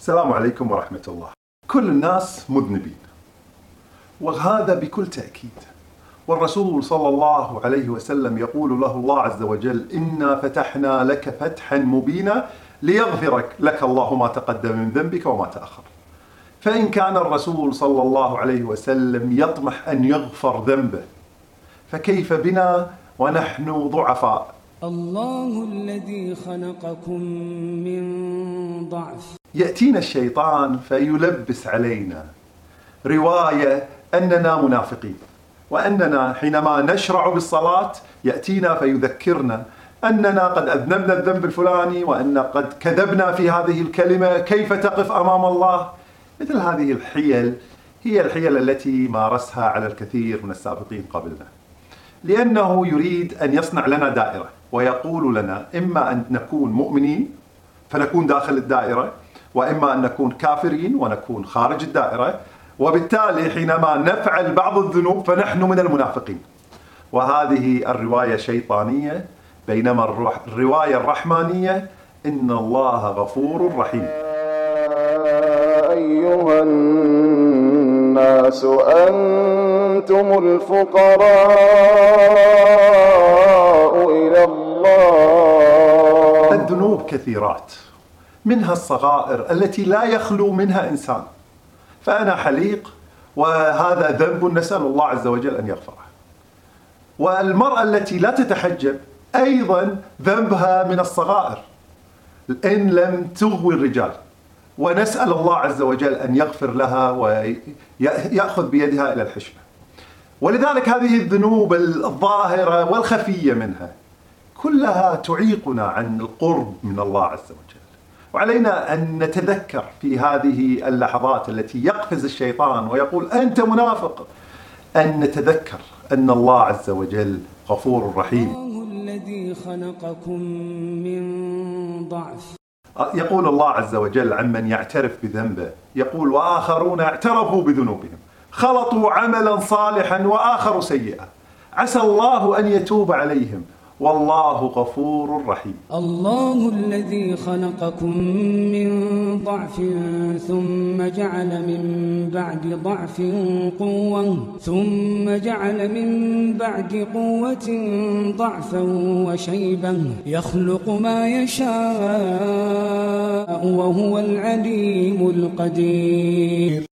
السلام عليكم ورحمة الله. كل الناس مذنبين. وهذا بكل تأكيد. والرسول صلى الله عليه وسلم يقول له الله عز وجل: إنا فتحنا لك فتحا مبينا ليغفرك لك الله ما تقدم من ذنبك وما تأخر. فإن كان الرسول صلى الله عليه وسلم يطمح أن يغفر ذنبه فكيف بنا ونحن ضعفاء الله الذي خلقكم من ضعف يأتينا الشيطان فيلبس علينا رواية أننا منافقين وأننا حينما نشرع بالصلاة يأتينا فيذكرنا أننا قد أذنبنا الذنب الفلاني وأن قد كذبنا في هذه الكلمة كيف تقف أمام الله؟ مثل هذه الحيل هي الحيل التي مارسها على الكثير من السابقين قبلنا لأنه يريد أن يصنع لنا دائرة ويقول لنا إما أن نكون مؤمنين فنكون داخل الدائرة وإما أن نكون كافرين ونكون خارج الدائرة وبالتالي حينما نفعل بعض الذنوب فنحن من المنافقين. وهذه الرواية شيطانية بينما الرواية الرحمانية إن الله غفور رحيم. أيها الناس أنتم الفقراء إلى الله. الذنوب كثيرات. منها الصغائر التي لا يخلو منها إنسان. فأنا حليق وهذا ذنب نسأل الله عز وجل أن يغفره. والمرأة التي لا تتحجب أيضا ذنبها من الصغائر. إن لم تغوي الرجال. ونسأل الله عز وجل أن يغفر لها ويأخذ بيدها إلى الحشمة. ولذلك هذه الذنوب الظاهرة والخفية منها كلها تعيقنا عن القرب من الله عز وجل. وعلينا أن نتذكر في هذه اللحظات التي يقفز الشيطان ويقول أنت منافق. أن نتذكر أن الله عز وجل غفور رحيم. الله الذي خلقكم من ضعف. يقول الله عز وجل عمن يعترف بذنبه يقول وآخرون اعترفوا بذنوبهم. خلطوا عملا صالحا وآخر سيئا. عسى الله أن يتوب عليهم. والله غفور رحيم. الله الذي خلقكم من ضعف ثم جعل من بعد ضعف قوة ثم جعل من بعد قوة ضعفا وشيبا يخلق ما يشاء وهو العليم القدير.